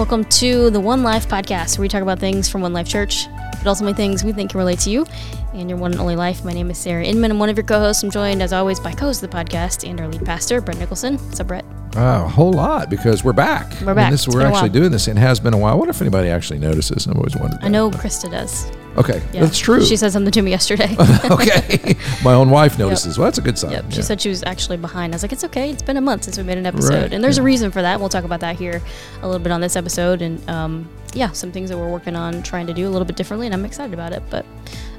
Welcome to the One Life podcast, where we talk about things from One Life Church, but ultimately things we think can relate to you and your one and only life. My name is Sarah Inman. I'm one of your co-hosts. I'm joined, as always, by co-host of the podcast and our lead pastor, Brett Nicholson. What's up, Brett? Uh, a whole lot because we're back. We're back. this, It's we're actually doing this. It has been a while. I wonder if anybody actually notices. I've always wondered. I that. know Krista does. Okay, Yeah. that's true. She said something to me yesterday. okay, my own wife notices. Well, that's a good sign. Yep. She yeah. said she was actually behind. I was like, it's okay. It's been a month since we made an episode. Right, And there's a reason for that. We'll talk about that here a little bit on this episode. And um, yeah, some things that we're working on trying to do a little bit differently. And I'm excited about it. But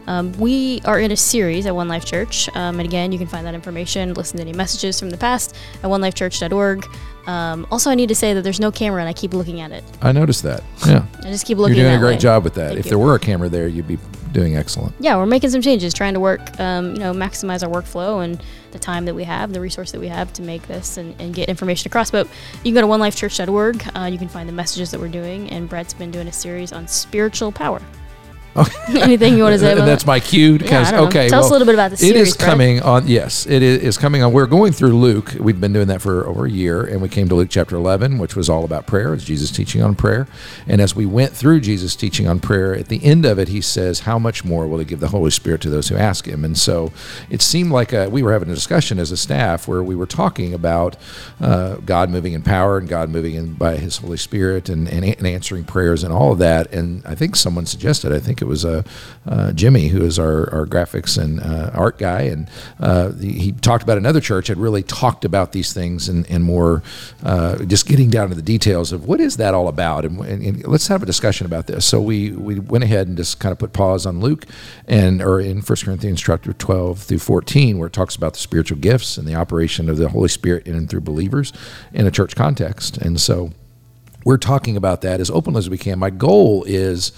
um, we are in a series at One Life Church. Um, and again, you can find that information, listen to any messages from the past at onelifechurch.org. Um, also, I need to say that there's no camera and I keep looking at it. I noticed that. Yeah, I just keep looking. you're doing a great way. job with that. Thank if you. there were a camera there, you'd be doing excellent. yeah, we're making some changes, trying to work, um, you know, maximize our workflow and the time that we have, the resource that we have to make this and, and get information across. But you can go to onelifechurch.org. Uh, you can find the messages that we're doing. And Brett's been doing a series on spiritual power. Anything you want to say And that's my cue. Yeah, okay, Tell us a little bit about the It series, is Brett. coming on. Yes, it is, is coming on. We're going through Luke. We've been doing that for over a year, and we came to Luke chapter 11, which was all about prayer. It's Jesus teaching on prayer. And as we went through Jesus teaching on prayer, at the end of it, he says, "How much more will he give the Holy Spirit to those who ask him?" And so it seemed like a, we were having a discussion as a staff where we were talking about uh, God moving in power and God moving in by His Holy Spirit and, and, and answering prayers and all of that. And I think someone suggested, I think it was uh, uh, Jimmy, who is our, our graphics and uh, art guy, and uh, he, talked about another church had really talked about these things and, and more uh, just getting down to the details of what is that all about, and, and, and let's have a discussion about this. So we we went ahead and just kind of put pause on Luke and or in 1 Corinthians chapter 12 through 14, where it talks about the spiritual gifts and the operation of the Holy Spirit in and through believers in a church context, and so we're talking about that as openly as we can. My goal is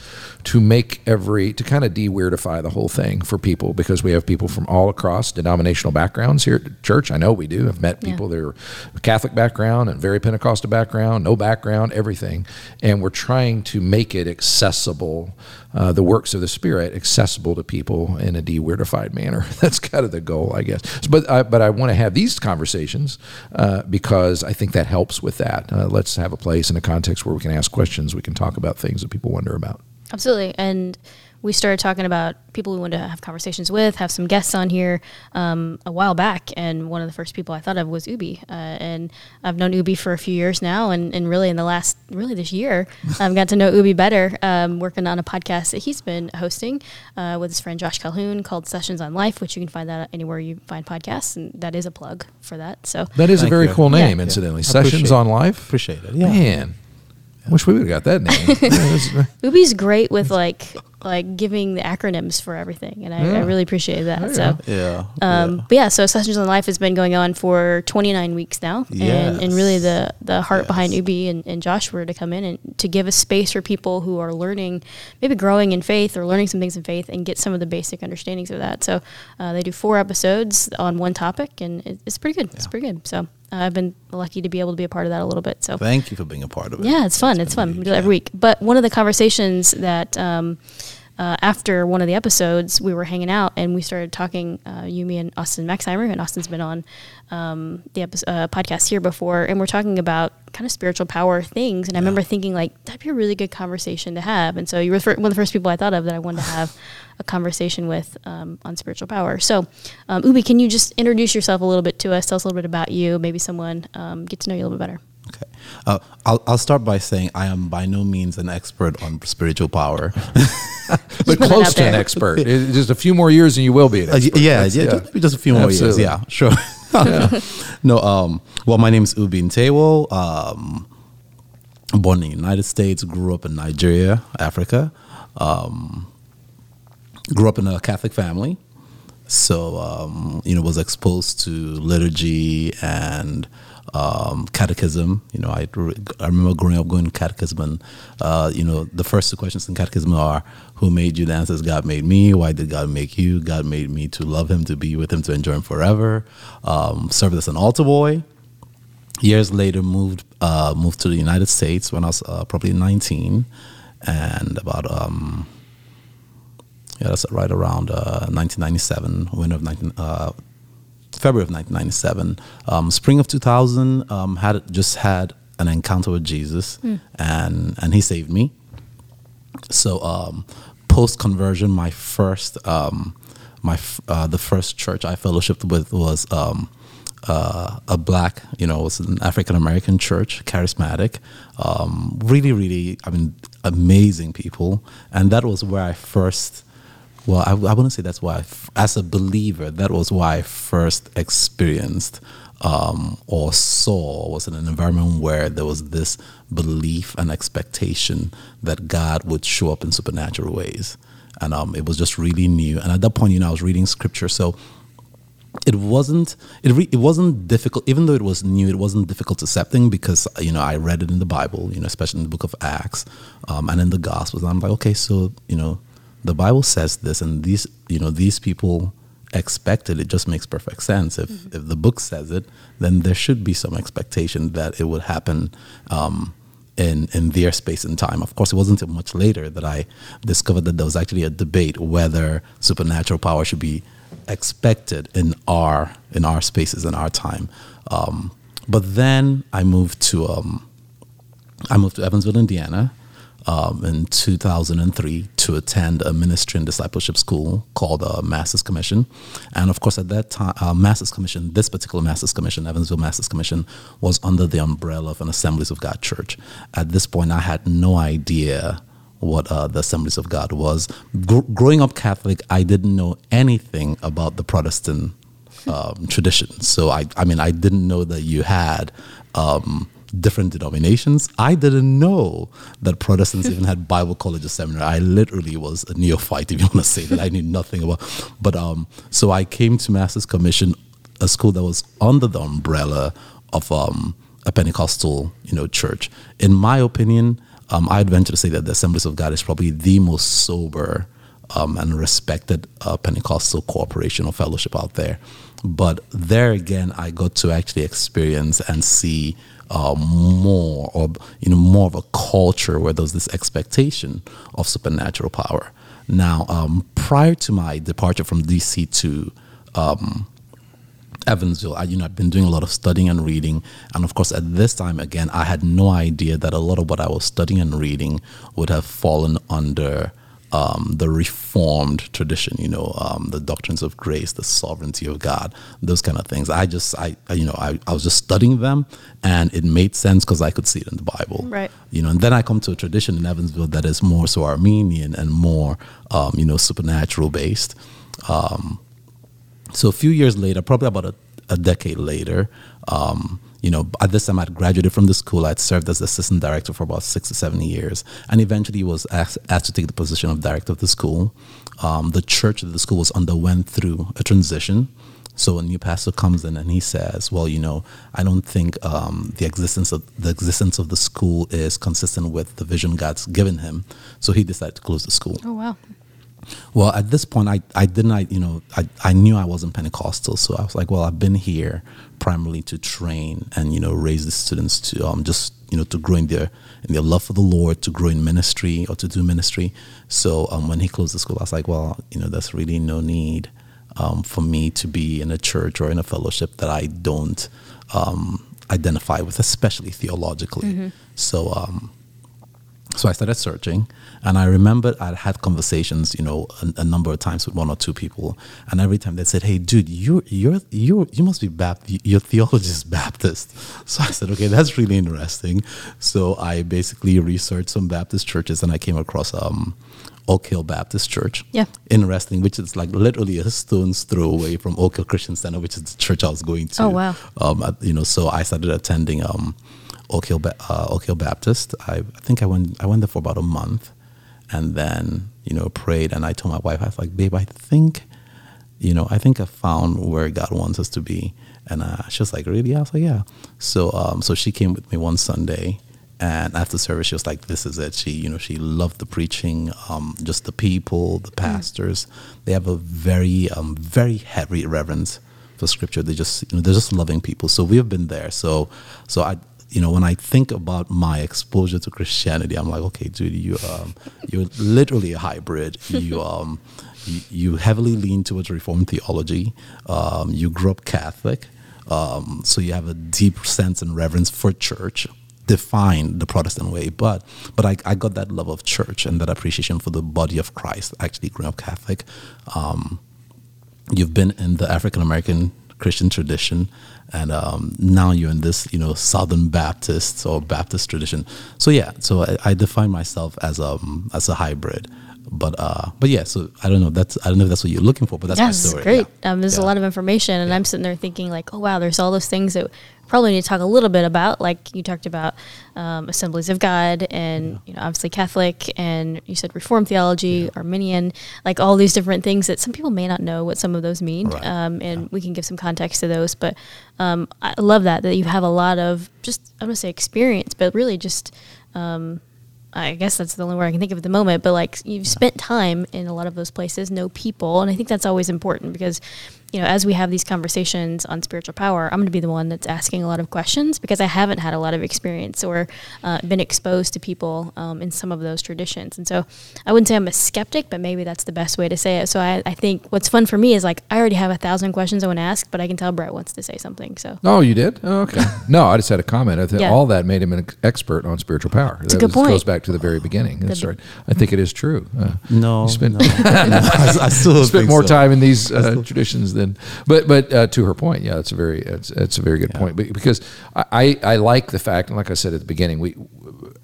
to make every to kind of de-weirdify the whole thing for people because we have people from all across denominational backgrounds here at church. I know we do. I've met Yeah. people that are Catholic background and very Pentecostal background, no background, everything, and we're trying to make it accessible. Uh, the works of the Spirit accessible to people in a de-weirdified manner. That's kind of the goal, I guess. But I, but I want to have these conversations uh, because I think that helps with that. Uh, let's have a place in a context where we can ask questions, we can talk about things that people wonder about. Absolutely. And we started talking about people we wanted to have conversations with, have some guests on here um, a while back. And one of the first people I thought of was Ubi. Uh, and I've known Ubi for a few years now. And, and really, in the last, really this year, I've got to know Ubi better, um, working on a podcast that he's been hosting uh, with his friend Josh Calhoun called Sessions on Life, which you can find that anywhere you find podcasts. And that is a plug for that. So, That is Thank a very you. cool name, Yeah. incidentally. I Sessions on Life. Appreciate it. Yeah. Man, I wish we would have got that name. Ubi's great with like like giving the acronyms for everything, and I, I really appreciate that. There so, Yeah. um, yeah. but yeah, so Sessions on Life has been going on for 29 weeks now, and, and really the the heart behind Ubi and, and Josh were to come in and to give a space for people who are learning, maybe growing in faith or learning some things in faith, and get some of the basic understandings of that. So uh, they do four episodes on one topic, and it, it's pretty good. It's pretty good. So I've been lucky to be able to be a part of that a little bit. So Thank you for being a part of it. yeah, it's fun. It's fun. We do it every yeah. week. But one of the conversations that um, uh, after one of the episodes, we were hanging out and we started talking. Uh, you, me, and Austin Maxheimer, and Austin's been on um, the episode, uh, podcast here before, and we're talking about kind of spiritual power things. And I remember thinking like that'd be a really good conversation to have. And so you were one of the first people I thought of that I wanted to have a conversation with um, on spiritual power. So, um, Ubi, can you just introduce yourself a little bit to us? Tell us a little bit about you. Maybe someone um, get to know you a little bit better. Okay. Uh, I'll, I'll start by saying I am by no means an expert on spiritual power. but close to an expert. It- just a few more years and you will be an Uh, y- yeah, That's- yeah, Just, just a few more Absolutely. years. Yeah, sure. no, um, well, my name is Ubin Tewo. Um, born in the United States, grew up in Nigeria, Africa. Um, grew up in a Catholic family, so um, you know was exposed to liturgy and um, catechism. You know, I, I remember growing up going to catechism, and uh, you know the first two questions in catechism are, "Who made you?" The answer is, "God made me." Why did God make you? God made me to love Him, to be with Him, to enjoy Him forever. Um, served as an altar boy. Years later, moved uh, moved to the United States when I was uh, probably 19, and about um, yeah, that's right around uh, 1997, winter of 19, uh, February of 1997. Um, spring of 2000, um, had just had an encounter with Jesus, and and He saved me. So um, post conversion, my first um, my f- uh, the first church I fellowshipped with was um, uh, a black, you know, it was an African American church, charismatic, um, really, really, I mean, amazing people, and that was where I first. Well, I, I wouldn't say that's why, as a believer, that was why I first experienced um, or saw was in an environment where there was this belief and expectation that God would show up in supernatural ways. And um, it was just really new. And at that point, you know, I was reading scripture. So it wasn't it, re- it wasn't difficult even though it was new it wasn't difficult accepting because you know i read it in the bible you know especially in the book of acts um, and in the gospels and i'm like okay so you know the bible says this and these you know these people expect it it just makes perfect sense if if the book says it then there should be some expectation that it would happen um, in in their space and time. Of course, it wasn't until much later that I discovered that there was actually a debate whether supernatural power should be expected in our in our spaces in our time. Um, but then I moved to um, I moved to Evansville, Indiana, um, in 2003 to attend a ministry and discipleship school called uh, Masters Commission. And of course, at that time, uh, Masters Commission, this particular Masters Commission, Evansville Masters Commission, was under the umbrella of an Assemblies of God church. At this point, I had no idea what uh, the Assemblies of God was. Gr- growing up Catholic, I didn't know anything about the Protestant um, tradition. So I, I mean, I didn't know that you had um, different denominations. I didn't know that Protestants even had Bible college or seminary. I literally was a neophyte, if you want to say that. I knew nothing about. But um, so I came to Masters Commission, a school that was under the umbrella of um, a Pentecostal, you know, church. In my opinion, um, I'd venture to say that the Assemblies of God is probably the most sober um, and respected uh, Pentecostal corporation or fellowship out there. But there again, I got to actually experience and see uh, more, or you know, more of a culture where there's this expectation of supernatural power. Now, um, prior to my departure from DC to um, Evansville, I, you know, I've been doing a lot of studying and reading, and of course, at this time again, I had no idea that a lot of what I was studying and reading would have fallen under um, the Reformed tradition. You know, um, the doctrines of grace, the sovereignty of God, those kind of things. I just, I, you know, I, I was just studying them, and it made sense because I could see it in the Bible. Right. You know, and then I come to a tradition in Evansville that is more so Arminian and more, um, you know, supernatural based. Um, so a few years later, probably about a, a decade later, um, you know, at this time I'd graduated from the school. I'd served as assistant director for about six to seven years, and eventually was asked, asked to take the position of director of the school. Um, the church that the school was underwent through a transition. So a new pastor comes in and he says, "Well, you know, I don't think um, the existence of the existence of the school is consistent with the vision God's given him." So he decided to close the school. Oh wow. Well, at this point, I, I didn't, I, you know, I, I knew I wasn't Pentecostal. So I was like, well, I've been here primarily to train and, you know, raise the students to um, just, you know, to grow in their, in their love for the Lord, to grow in ministry or to do ministry. So um, when he closed the school, I was like, well, you know, there's really no need um, for me to be in a church or in a fellowship that I don't um, identify with, especially theologically. So, um, so I started searching, and I remember I had conversations, you know, a, a, number of times with one or two people, and every time they said, "Hey, dude, you you you you must be Baptist. Your theology is Baptist." So I said, "Okay, that's really interesting." So I basically researched some Baptist churches, and I came across um, Oak Hill Baptist Church. Yeah. Interesting, which is like literally a stone's throw away from Oak Hill Christian Center, which is the church I was going to. Oh, wow. Um, you know, so I started attending um, Oak Hill, uh, Oak Hill Baptist. I, I think I went I went there for about a month, and then you know prayed, and I told my wife, I was like, babe, I think, you know, I think I found where God wants us to be, and uh, she was like, really? I was like, yeah. So um, so she came with me one Sunday. And after service, she was like, "This is it." She, you know, she loved the preaching, um, just the people, the pastors. They have a very, um, very heavy reverence for Scripture. They just, you know, they're just loving people. So we have been there. So, so I, you know, when I think about my exposure to Christianity, I'm like, okay, dude, you, um, you're literally a hybrid. You, um, you, you heavily lean towards Reformed theology. Um, you grew up Catholic, um, so you have a deep sense and reverence for church define the Protestant way, but but I, I got that love of church and that appreciation for the body of Christ. Actually, growing up Catholic, um, you've been in the African American Christian tradition, and um, now you're in this you know Southern Baptist or Baptist tradition. So yeah, so I, I define myself as um as a hybrid. But uh, but yeah, so I don't know. That's I don't know if that's what you're looking for, but that's my story. great. yeah. Um, there's a lot of information, and I'm sitting there thinking like, oh wow, there's all those things that probably need to talk a little bit about. Like you talked about um, Assemblies of God, and you know, obviously Catholic, and you said Reformed theology, Arminian, like all these different things that some people may not know what some of those mean, Right. um, and we can give some context to those. But um, I love that that you have a lot of just I'm gonna say experience, but really just. Um, I guess that's the only word I can think of at the moment, but like you've spent time in a lot of those places, know people, and I think that's always important because, you know, as we have these conversations on spiritual power, I'm going to be the one that's asking a lot of questions because I haven't had a lot of experience or uh, been exposed to people um, in some of those traditions, and so I wouldn't say I'm a skeptic, but maybe that's the best way to say it. So I, I think what's fun for me is like I already have a thousand questions I want to ask, but I can tell Brett wants to say something, so. Oh, you did? Oh, okay. no, I just had a comment. I think Yeah. all that made him an expert on spiritual power. a that good was- point. goes back to the very beginning. That's The- right. I think it is true. Uh, No, You spent- no, no, I, I still don't spent more so. time in these uh, traditions than, but but uh, to her point, yeah, that's a very it's, it's a very good point. But because I, I I like the fact, and like I said at the beginning, we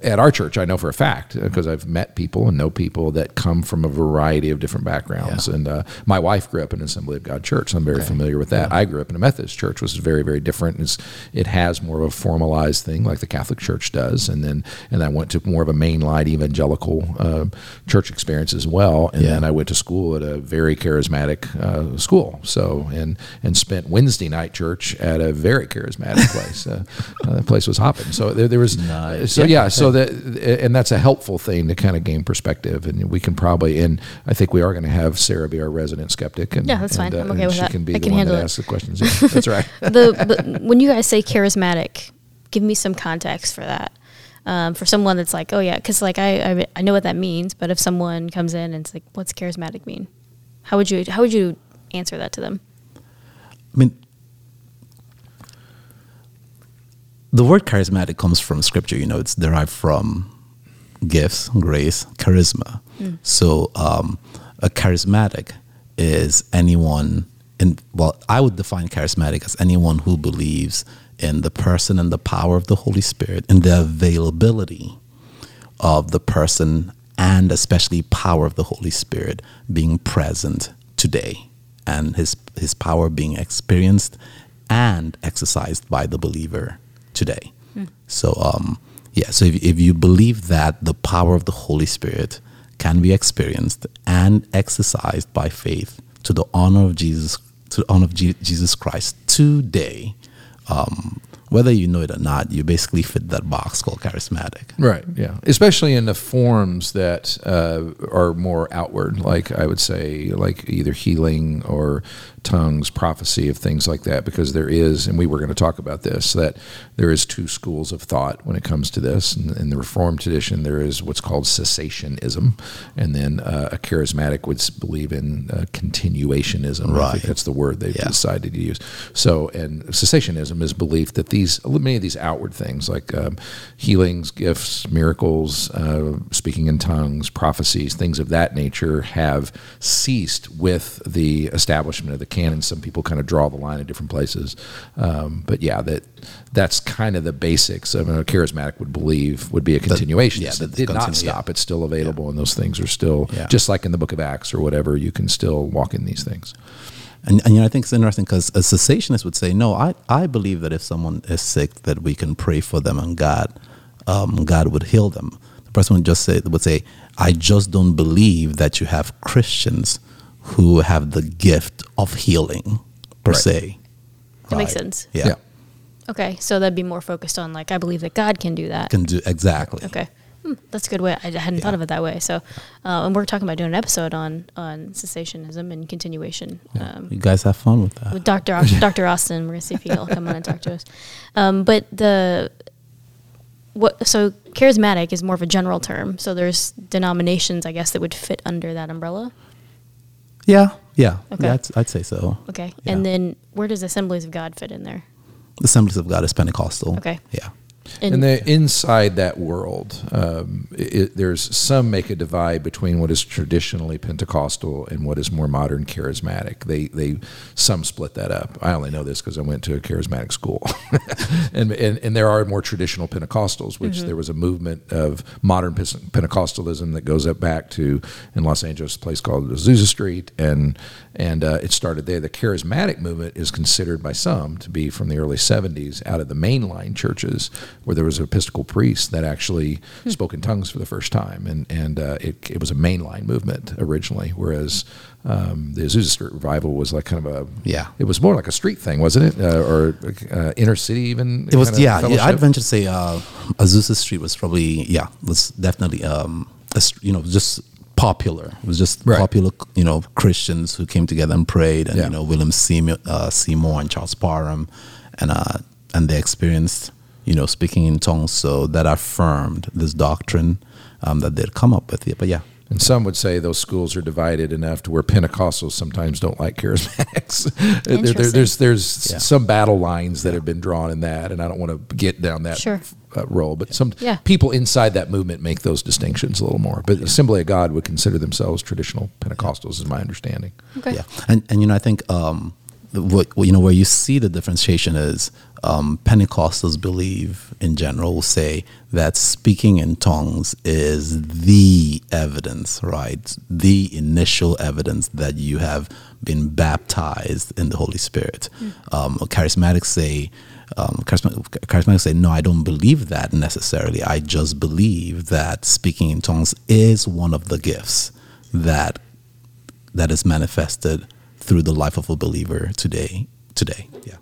at our church, I know for a fact because I've met people and know people that come from a variety of different backgrounds. Yeah. And uh, my wife grew up in an Assembly of God church, so I'm very Okay. familiar with that. I grew up in a Methodist church, which is very very different. It's, it has more of a formalized thing like the Catholic Church does, and then and I went to more of a mainline evangelical uh, church experience as well. And Yeah. then I went to school at a very charismatic uh, school. So and and spent Wednesday night church at a very charismatic place. Uh, uh, that place was hopping. So there, there was Nice. so Yeah. yeah. So that and that's a helpful thing to kind of gain perspective. And we can probably and I think we are going to have Sarah be our resident skeptic. And, Yeah, that's and, fine. I'm okay with she that. can be I the can one handle that it. asks the questions. Yeah, that's right. the but when you guys say charismatic, give me some context for that. Um, for someone that's like, oh yeah, because like I, I I know what that means, but if someone comes in and it's like, what's charismatic mean? How would you how would you answer that to them? I mean, the word charismatic comes from scripture. You know, it's derived from gifts, grace, charisma. So, um, a charismatic is anyone. In well, I would define charismatic as anyone who believes in the person and the power of the Holy Spirit and the availability of the person and especially power of the Holy Spirit being present today and his his power being experienced and exercised by the believer today. So um yeah, so if, if you believe that the power of the Holy Spirit can be experienced and exercised by faith to the honor of Jesus to the honor of Je- Jesus Christ today, um, whether you know it or not, you basically fit that box called charismatic. Right. Yeah. Especially in the forms that uh, are more outward, like I would say, like either healing or tongues, prophecy of things like that, because there is, and we were going to talk about this, that there is two schools of thought when it comes to this. In, in the Reformed tradition, there is what's called cessationism, and then uh, a charismatic would believe in uh, continuationism. I Right. think that's the word they've Yeah. decided to use. So, and cessationism is belief that these many of these outward things like um, healings, gifts, miracles, uh, speaking in tongues, prophecies, things of that nature have ceased with the establishment of the canon. Some people kind of draw the line in different places, um, but yeah, that that's kind of the basics of a charismatic would believe would be a continuation. yeah, It did not continue, yeah. stop. It's still available, and those things are still Yeah. just like in the Book of Acts or whatever. You can still walk in these things. And, and you know, I think it's interesting because a cessationist would say, no, I, I believe that if someone is sick, that we can pray for them and God, um, God would heal them. The person would just say, would say, I just don't believe that you have Christians who have the gift of healing per Right. se. That makes sense. Yeah. Yeah. Okay, so that'd be more focused on like I believe that God can do that. Can do exactly. Okay. Hmm, that's a good way. I hadn't thought of it that way. So, uh, and we're talking about doing an episode on on cessationism and continuation um, You guys have fun with that. with Doctor Doctor Austin. We're gonna see if he'll come on and talk to us. Um, but the what so charismatic is more of a general term. So there's denominations, I guess, that would fit under that umbrella. Yeah. Yeah. Okay. Yeah, I'd, I'd say so. Okay, Yeah. and then where does Assemblies of God fit in there? Assemblies of God is Pentecostal. Okay. Yeah. And- And, the, inside that world, um, it, there's some make a divide between what is traditionally Pentecostal and what is more modern charismatic. They they some split that up. I only know this because I went to a charismatic school, and, and and there are more traditional Pentecostals, which there was a movement of modern Pentecostalism that goes up back to in Los Angeles a place called Azusa Street, and and uh, it started there. The charismatic movement is considered by some to be from the early 70s out of the mainline churches where there was an Episcopal priest that actually spoke in tongues for the first time. And, and uh, it, it was a mainline movement originally, whereas um, the Azusa Street revival was like kind of a, Yeah. it was more like a street thing, wasn't it? Uh, or uh, inner city even? It was yeah, yeah. I'd venture to say uh, Azusa Street was probably yeah was definitely um a, you know just popular. It was just Right. popular you know Christians who came together and prayed, and Yeah. you know William Seymour, uh, Seymour and Charles Parham, and uh, and they experienced you know speaking in tongues, so that affirmed this doctrine um, that they'd come up with. Yeah, but yeah. And some would say those schools are divided enough to where Pentecostals sometimes don't like charismatics. There- there- there's there's Yeah. some battle lines that have been drawn in that, and I don't want to get down that Sure. uh, role. But some Yeah. people inside that movement make those distinctions a little more. But Assembly of God would consider themselves traditional Pentecostals, is my understanding. Okay. Yeah, and and you know I think um, what what, you know where you see the differentiation is um, Pentecostals believe in general will say that speaking in tongues is the evidence, right? The initial evidence that you have been baptized in the Holy Spirit. Um, charismatics say. Um, charisma- charismatics say, no, I don't believe that necessarily. I just believe that speaking in tongues is one of the gifts that that is manifested through the life of a believer today. Today, yeah.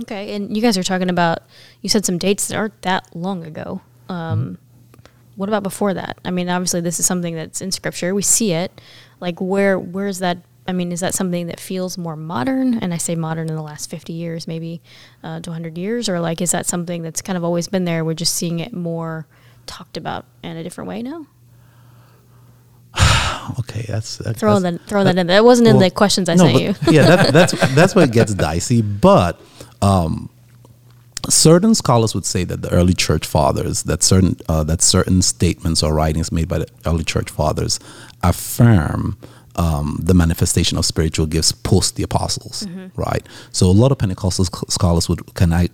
Okay, and you guys are talking about you said some dates that aren't that long ago. Um, What about before that? I mean, obviously this is something that's in scripture. We see it. Like where where is that? I mean, is that something that feels more modern? And I say modern in the last fifty years, maybe uh, to hundred years, or like is that something that's kind of always been there? We're just seeing it more talked about in a different way now. Okay, that's, that's Throw that's, that throw that in. there. That wasn't in the questions I no, sent you. yeah, that, that's that's it gets dicey. But um, certain scholars would say that the early church fathers, that certain uh, that certain statements or writings made by the early church fathers, affirm um, the manifestation of spiritual gifts post the apostles. Right. So a lot of Pentecostal scholars would can I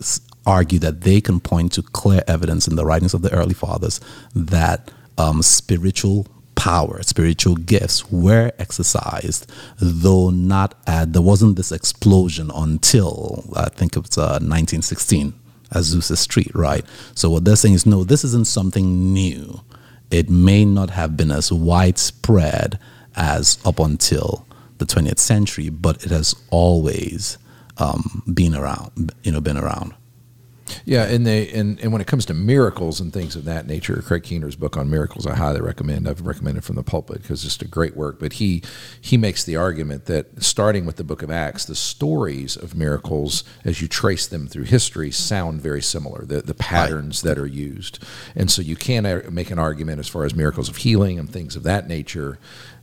argue that they can point to clear evidence in the writings of the early fathers that um, spiritual power, spiritual gifts were exercised, though not at, there wasn't this explosion until I think it was uh, 1916 Azusa Street, right? So what they're saying is, no, this isn't something new. It may not have been as widespread as up until the 20th century, but it has always um, been around, you know, been around. Yeah, and they and, and when it comes to miracles and things of that nature, Craig Keener's book on miracles, I highly recommend. I've recommended from the pulpit because it's just a great work. But he he makes the argument that starting with the Book of Acts, the stories of miracles as you trace them through history sound very similar. The the patterns that are used, and so you can uh, make an argument as far as miracles of healing and things of that nature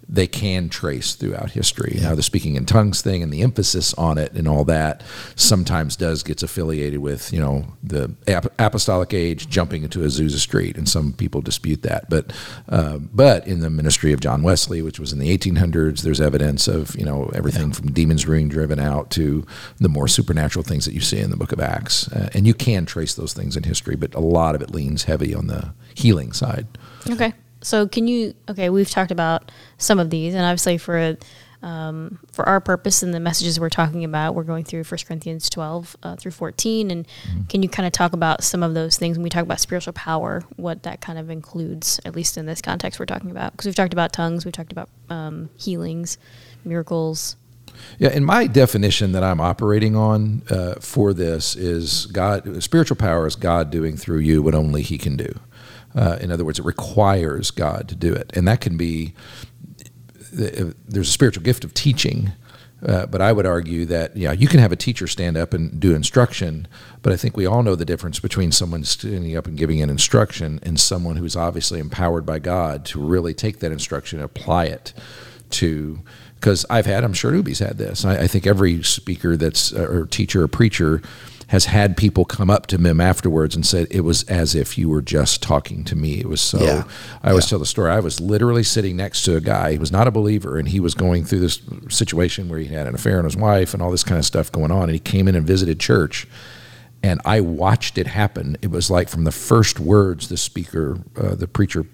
they can trace throughout history. Now, the speaking in tongues thing and the emphasis on it and all that sometimes does gets affiliated with you know the ap- apostolic age jumping into Azusa Street, and some people dispute that. But uh, but in the ministry of John Wesley, which was in the 1800s, there's evidence of you know everything from demons being driven out to the more supernatural things that you see in the Book of Acts, uh, and you can trace those things in history, but a lot of it leans heavy on the healing side. Okay. So can you? Okay, we've talked about some of these, and obviously for um, for our purpose and the messages we're talking about, we're going through 1 Corinthians twelve uh, through fourteen. And can you kind of talk about some of those things when we talk about spiritual power? What that kind of includes, at least in this context we're talking about, because we've talked about tongues, we've talked about um, healings, miracles. Yeah, and my definition that I'm operating on uh, for this is God. Spiritual power is God doing through you what only He can do. Uh, in other words, it requires God to do it, and that can be. There's a spiritual gift of teaching, uh, but I would argue that yeah, you can have a teacher stand up and do instruction, but I think we all know the difference between someone standing up and giving an instruction and someone who's obviously empowered by God to really take that instruction and apply it to because I've had, I'm sure Ubi's had this. I, I think every speaker that's uh, or teacher or preacher has had people come up to him afterwards and said it was as if you were just talking to me. It was so. Yeah. I always Yeah. tell the story. I was literally sitting next to a guy. He was not a believer, and he was going through this situation where he had an affair on his wife and all this kind of stuff going on. And he came in and visited church, and I watched it happen. It was like from the first words the speaker, uh, the preacher,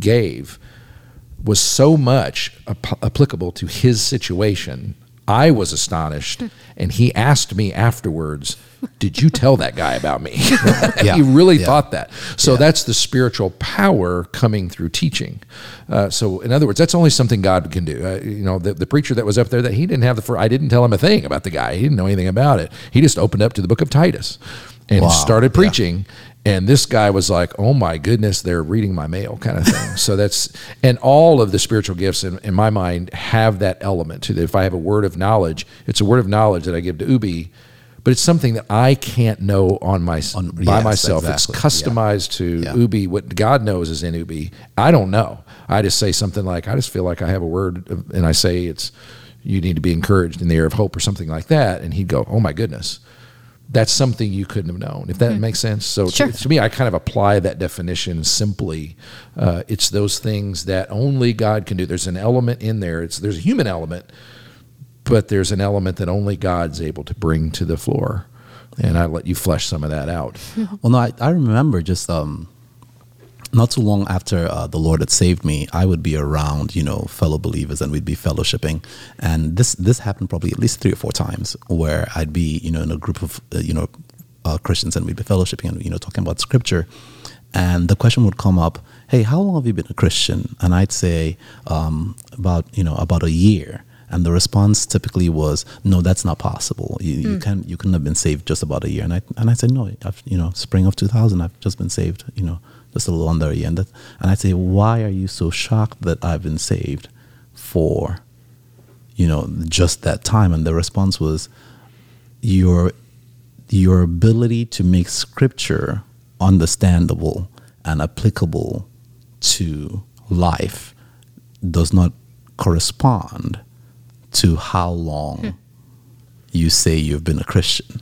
gave was so much ap- applicable to his situation. I was astonished, and he asked me afterwards, "Did you tell that guy about me?" Yeah. he really Yeah. thought that. So Yeah. that's the spiritual power coming through teaching. Uh, so, in other words, that's only something God can do. Uh, you know, the, the preacher that was up there, that he didn't have the. fir- I didn't tell him a thing about the guy. He didn't know anything about it. He just opened up to the book of Titus and Wow. started preaching. And this guy was like, "Oh my goodness, they're reading my mail," kind of thing. so that's and all of the spiritual gifts in, in my mind have that element to it. If I have a word of knowledge, it's a word of knowledge that I give to Ubi, but it's something that I can't know on my On- by yes, myself. exactly. It's customized to Yeah. Ubi. What God knows is in Ubi. I don't know. I just say something like, "I just feel like I have a word," of- and I say it's you need to be encouraged in the air of hope or something like that, and he'd go, "Oh my goodness." That's something you couldn't have known. If that makes sense. So Sure. to, to me, I kind of apply that definition simply. Uh, it's those things that only God can do. There's an element in there. It's there's a human element, but there's an element that only God's able to bring to the floor. And I let you flesh some of that out. Well, no, I, I remember just um, not too long after uh, the Lord had saved me, I would be around, you know, fellow believers, and we'd be fellowshipping. And this this happened probably at least three or four times, where I'd be, you know, in a group of, uh, you know, uh, Christians, and we'd be fellowshipping and you know talking about Scripture. And the question would come up, "Hey, how long have you been a Christian?" And I'd say um, about, you know, about a year. And the response typically was, "No, that's not possible. You, you can you couldn't have been saved just about a year." And I and I said, "No, I've, you know, spring of 2000, I've just been saved. You know, just a little under a year." And, and I'd say, "Why are you so shocked that I've been saved for, you know, just that time?" And the response was, "Your your ability to make Scripture understandable and applicable to life does not correspond to how long hmm. you say you've been a Christian.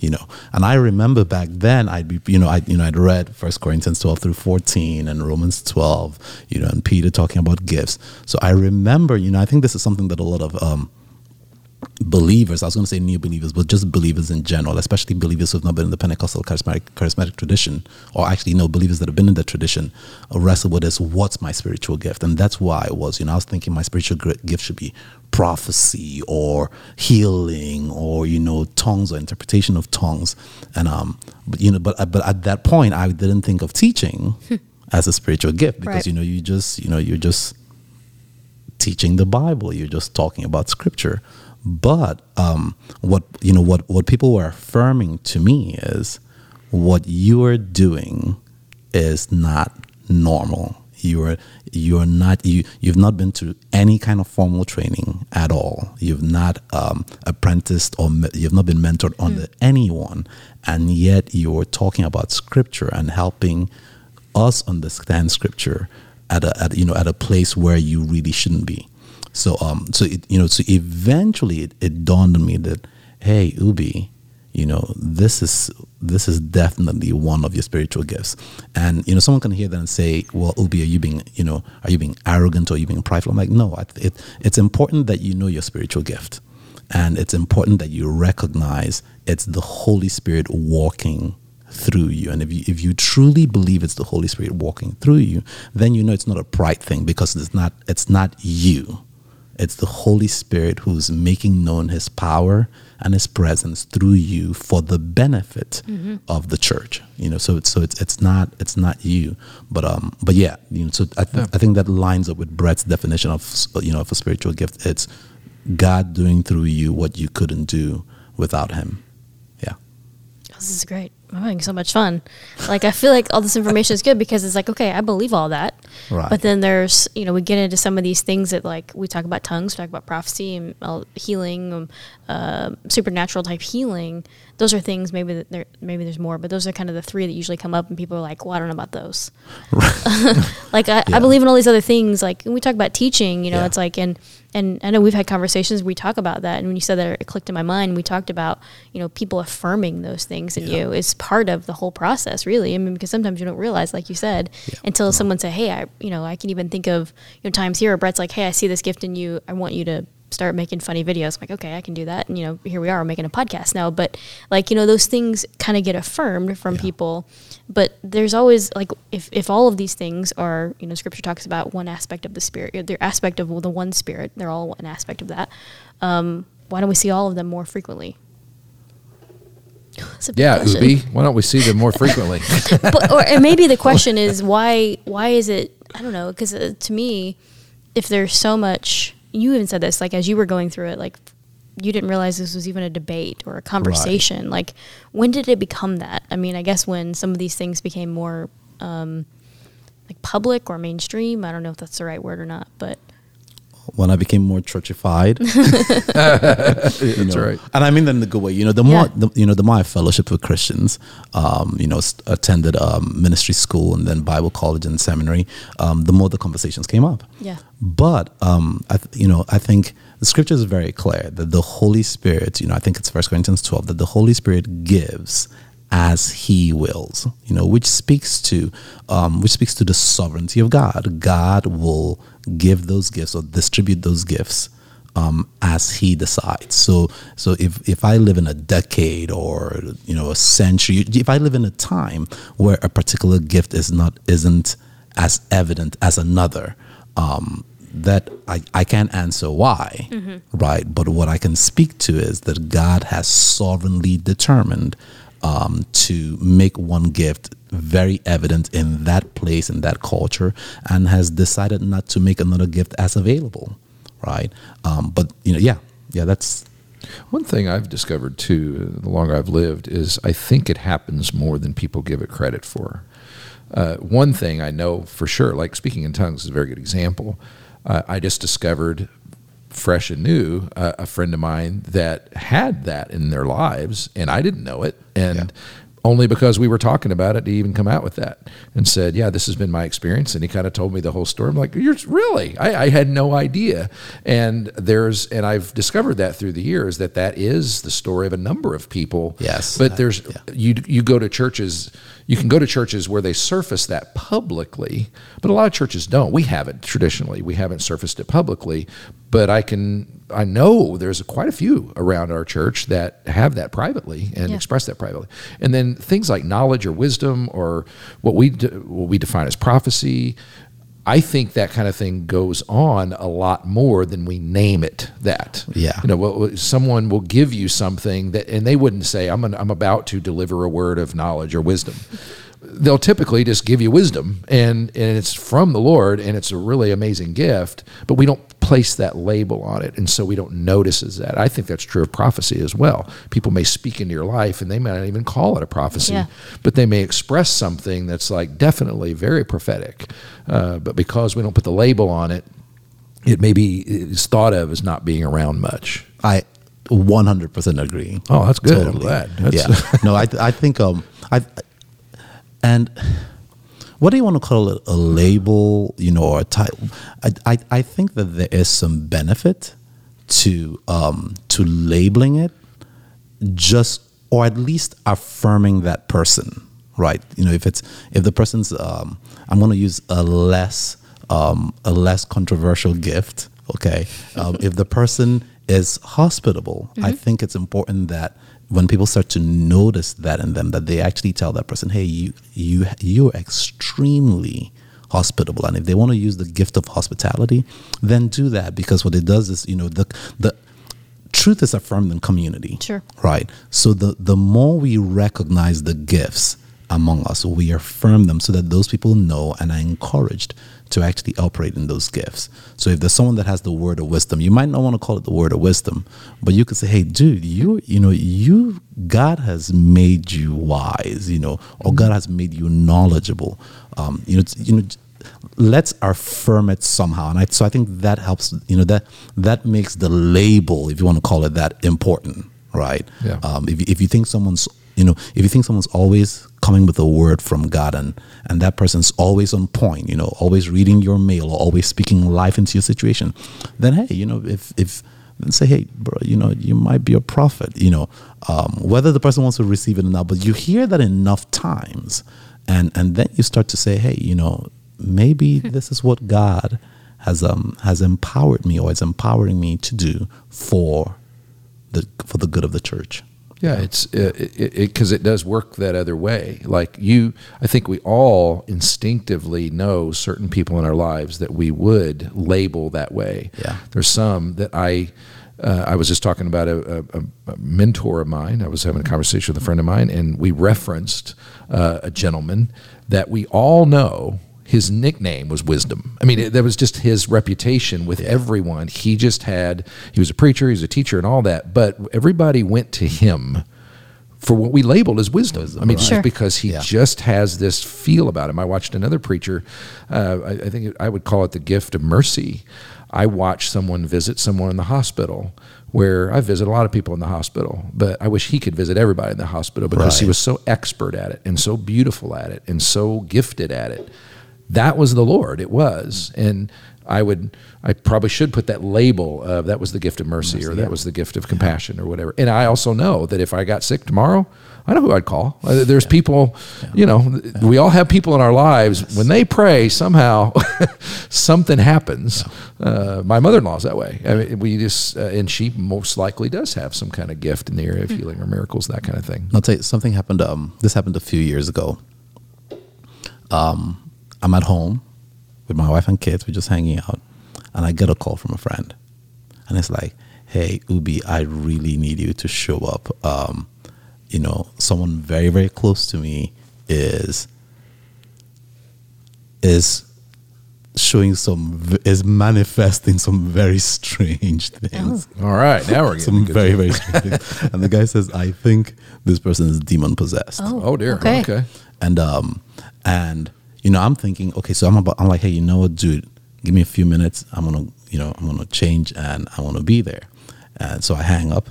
You know, and I remember back then I'd be, you know, I, you know, I'd read First Corinthians twelve through fourteen and Romans twelve, you know, and Peter talking about gifts. So I remember, you know, I think this is something that a lot of um, believers, I was going to say new believers, but just believers in general, especially believers who have not been in the Pentecostal charismatic, charismatic tradition, or actually, no, believers that have been in that tradition, uh, wrestle with is what's my spiritual gift? And that's why I was, you know, I was thinking my spiritual gift should be prophecy or healing or, you know, tongues or interpretation of tongues. And, um, but, you know, but, but at that point, I didn't think of teaching as a spiritual gift because, Right. you know, you just, you know, you're just, teaching the Bible. You're just talking about Scripture. But um, what you know, what what people were affirming to me is what you are doing is not normal. You're you're not you you've not been to any kind of formal training at all. You've not um, apprenticed or me- you've not been mentored under anyone, and yet you're talking about Scripture and helping us understand Scripture at a at, you know at a place where you really shouldn't be. So um so it, you know so eventually it, it dawned on me that hey Ubi, you know this is this is definitely one of your spiritual gifts. And you know someone can hear that and say, well Ubi, are you being you know are you being arrogant or are you being prideful? I'm like no, it, it's important that you know your spiritual gift, and it's important that you recognize it's the Holy Spirit walking through you. And if you if you truly believe it's the Holy Spirit walking through you, then you know it's not a pride thing because it's not it's not you. It's the Holy Spirit who's making known his power and his presence through you for the benefit of the church. You know, so it's so it's it's not it's not you. But um but yeah, you know, so I th- I think that lines up with Brett's definition of you know of a spiritual gift. It's God doing through you what you couldn't do without him. Yeah. This is great. I'm having so much fun. Like I feel like all this information is good because it's like okay, I believe all that. Right. But then there's you know we get into some of these things that like we talk about tongues, we talk about prophecy and uh, healing, um, uh, supernatural type healing those are things maybe that there maybe there's more, but those are kind of the three that usually come up, and people are like, "Well, I don't know about those." like I, Yeah. I believe in all these other things. Like when we talk about teaching, you know, Yeah. it's like and and I know we've had conversations. We talk about that, and when you said that, it clicked in my mind. We talked about you know people affirming those things in Yeah. you is part of the whole process, really. I mean, because sometimes you don't realize, like you said, Yeah. until someone say, "Hey, I you know I can even think of you know times here where Brett's like, "Hey, I see this gift in you. I want you to." start making funny videos I'm like okay i can do that and you know here we are making a podcast now but like you know those things kind of get affirmed from Yeah. people but there's always like if, if all of these things are you know scripture talks about one aspect of the spirit they're aspect of well, the one spirit they're all an aspect of that um, why don't we see all of them more frequently That's a big Yeah, question. Ubi. Why don't we see them more frequently? but or and maybe the question is why why is it i don't know because uh, to me if there's so much you even said this like as you were going through it like you didn't realize this was even a debate or a conversation like when did it become that i mean i guess when some of these things became more um, like public or mainstream i don't know if that's the right word or not but when I became more churchified. That's right. And I mean that in the good way. You know, the more Yeah. the, you know, the more I fellowship with Christians, um, you know, s- attended um, ministry school and then Bible college and seminary, um, the more the conversations came up. Yeah. But um, I, th- you know, I think the scripture is very clear that the Holy Spirit, you know, I think it's First Corinthians twelve that the Holy Spirit gives as He wills. You know, which speaks to um, which speaks to the sovereignty of God. God will give those gifts or distribute those gifts um, as he decides. So, so if if I live in a decade or you know a century, if I live in a time where a particular gift is not isn't as evident as another, um, that I, I can't answer why, right? But what I can speak to is that God has sovereignly determined um, to make one gift very evident in that place in that culture, and has decided not to make another gift as available right? Um, but you know, yeah, yeah, that's One thing I've discovered too, the longer I've lived, is I think it happens more than people give it credit for. Uh, one thing I know for sure, like speaking in tongues is a very good example. Uh, I just discovered, fresh and new, uh, a friend of mine that had that in their lives, and I didn't know it. And only because we were talking about it, he even come out with that and said, "Yeah, this has been my experience." And he kind of told me the whole story. I'm like, "You're really? I, I had no idea." And there's, and I've discovered that through the years that that is the story of a number of people. Yes. but uh, there's Yeah. you you go to churches. You can go to churches where they surface that publicly, but a lot of churches don't. We haven't traditionally. We haven't surfaced it publicly, but I can. I know there's quite a few around our church that have that privately and Yeah. express that privately. And then things like knowledge or wisdom or what we de- what we define as prophecy. I think that kind of thing goes on a lot more than we name it that. Yeah. You know, someone will give you something that, and they wouldn't say, I'm, an, I'm about to deliver a word of knowledge or wisdom. They'll typically just give you wisdom, and, and it's from the Lord, and it's a really amazing gift, but we don't place that label on it, and so we don't notice as that. I think that's true of prophecy as well. People may speak into your life, and they may not even call it a prophecy, Yeah. but they may express something that's like definitely very prophetic. Uh, but because we don't put the label on it, it maybe is thought of as not being around much. I 100% agree. Oh, that's good. I'm glad. That's- yeah. no, I I think um I and what do you want to call it? A label, you know, or a title? I, I I think that there is some benefit to um to labeling it, just or at least affirming that person, right? You know, if it's if the person's um I'm going to use a less um a less controversial gift, okay? Um, if the person is hospitable, I think it's important that when people start to notice that in them, that they actually tell that person, "Hey, you you you're extremely hospitable," and if they want to use the gift of hospitality, then do that because what it does is, you know, the the truth is affirmed in community. Sure. Right. So the the more we recognize the gifts among us, we affirm them so that those people know and are encouraged to actually operate in those gifts. So if there's someone that has the word of wisdom, you might not want to call it the word of wisdom, but you could say, "Hey, dude, you you know, you God has made you wise, you know, or God has made you knowledgeable." Um, you know, you know, let's affirm it somehow, and I, so I think that helps. You know, that that makes the label, if you want to call it that, important, right? Yeah. Um, if, if you think someone's, you know, if you think someone's always coming with a word from God and, and that person's always on point, you know, always reading your mail or always speaking life into your situation, then hey, you know, if, if, then say, hey, bro, you know, you might be a prophet, you know, um, whether the person wants to receive it or not, but you hear that enough times and, and then you start to say, hey, you know, maybe this is what God has, um, has empowered me or is empowering me to do for the, for the good of the church. Yeah, it's because it, it, 'cause it does work that other way. Like you, I think we all instinctively know certain people in our lives that we would label that way. Yeah. There's some that I, uh, I was just talking about a, a, a mentor of mine. I was having a conversation with a friend of mine, and we referenced uh, a gentleman that we all know. His nickname was Wisdom. I mean, it, that was just his reputation with everyone. He just had, he was a preacher, he was a teacher, and all that. But everybody went to him for what we labeled as wisdom. I mean, just Sure. because he Yeah. just has this feel about him. I watched another preacher. Uh, I, I think I would call it the gift of mercy. I watched someone visit someone in the hospital. Where I visit a lot of people in the hospital, but I wish he could visit everybody in the hospital because he was so expert at it and so beautiful at it and so gifted at it. That was the Lord. It was, and I would, I probably should put that label of that was the gift of mercy, or that was the gift of compassion or whatever. And I also know that if I got sick tomorrow, I know who I'd call. Uh, There's people, you know, we all have people in our lives when they pray. Somehow, something happens. Uh, my mother-in-law's that way. I mean, we just, uh, and she most likely does have some kind of gift in the area of healing or miracles, that kind of thing. I'll tell you something happened. Um, this happened a few years ago. Um, I'm at home with my wife and kids. We're just hanging out, and I get a call from a friend, and it's like, "Hey, Ubi, I really need you to show up. Um, you know, someone very very close to me is is showing some is manifesting some very strange things." All right, now we're getting some good. very very strange things. and the guy says i think this person is demon possessed Oh dear. Okay. Okay. and um and you know i'm thinking okay so i'm about i'm like hey you know what dude give me a few minutes. I'm gonna you know i'm gonna change and i want to be there. And so i hang up.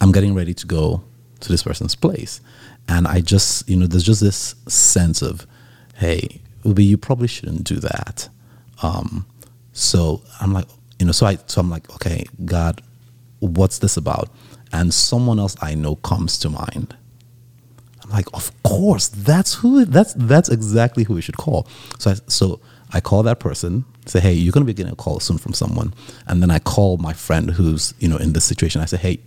I'm getting ready to go to this person's place. And i just you know there's just this sense of hey Ubi, you probably shouldn't do that. Um so i'm like you know so i so i'm like okay god what's this about? And someone else i know comes to mind I'm like, of course, that's who. That's that's exactly who we should call. So I, so I call that person, say, hey, you're gonna be getting a call soon from someone, and then I call my friend who's you know in this situation. I say, hey,